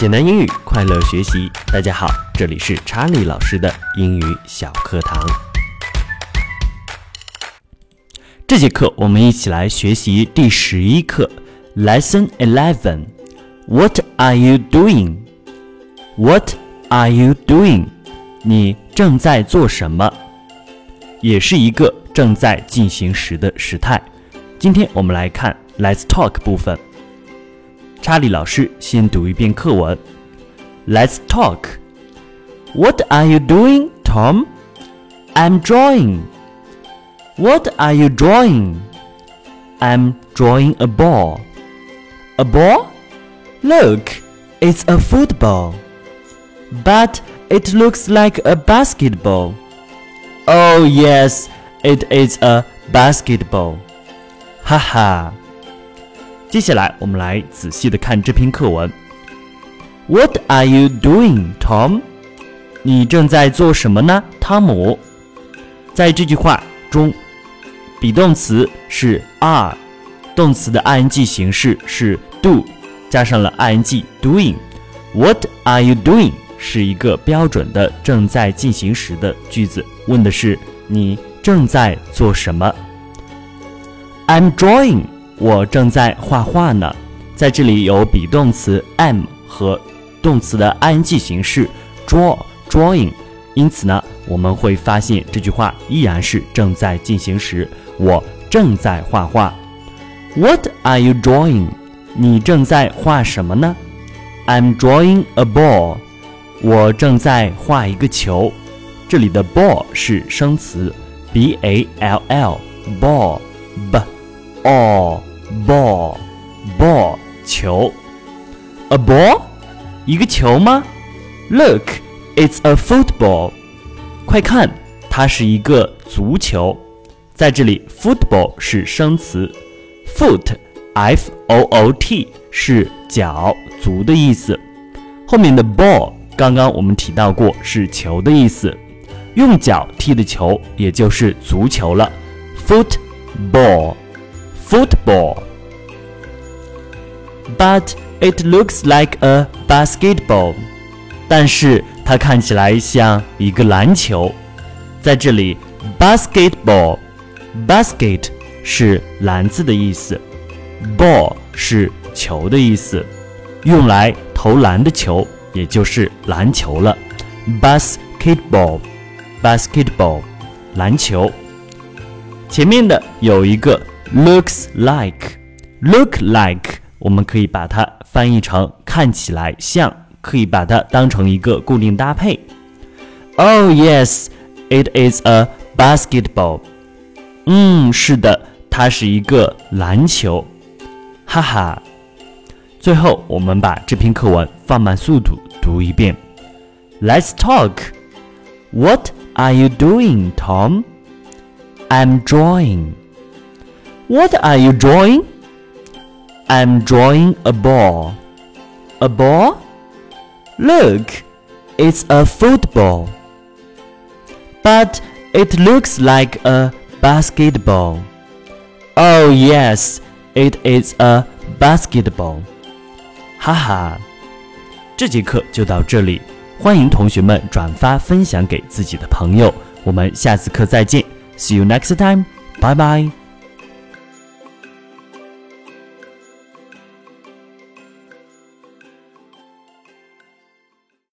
简单英语，快乐学习。大家好，这里是查理老师的英语小课堂。这节课我们一起来学习第十一课，Lesson Eleven。What are you doing? What are you doing? 你正在做什么？也是一个正在进行时的时态。今天我们来看 Let's Talk 部分。查理老师先读一遍课文。Let's talk. What are you doing, Tom? I'm drawing. What are you drawing? I'm drawing a ball. A ball? Look, it's a football. But it looks like a basketball. Oh, yes, it is a basketball. 哈哈。 接下来，我们来仔细的看这篇课文。What are you doing, Tom？你正在做什么呢，汤姆？在这句话中，be 动词是 are，动词的 ing 形式是 do，加上了 ing doing。What are you doing？是一个标准的正在进行时的句子，问的是你正在做什么。I'm drawing。我正在画画呢，在这里有 be 动词 am 和动词的 ing 形式 draw drawing，因此呢，我们会发现这句话依然是正在进行时。我正在画画。What are you drawing？你正在画什么呢？I'm drawing a ball。我正在画一个球。这里的 ball 是生词，b a l l ball b。All，ball ball 球，a ball 一个球吗？Look, it's a football。快看，它是一个足球。在这里，football 是生词，foot f o o t 是脚足的意思。后面的 ball 刚刚我们提到过是球的意思，用脚踢的球也就是足球了，football。Football. But it looks like a basketball. 但是它看起来像一个篮球。在这里，basketball，basket 是篮子的意思，ball 是球的意思，用来投篮的球，也就是篮球了。basketball，basketball，篮球。前面的有一个 looks like, look like，我们可以把它翻译成看起来像，可以把它当成一个固定搭配。Oh yes, it is a basketball. 嗯，是的，它是一个篮球。哈哈。最后，我们把这篇课文放慢速度读一遍。Let's talk. What are you doing, Tom? I'm drawing. What are you drawing? I'm drawing a ball. A ball? Look, it's a football. But it looks like a basketball. Oh, yes, it is a basketball. 哈哈，这节课就到这里，欢迎同学们转发分享给自己的朋友。我们下次课再见，See you next time. Bye bye.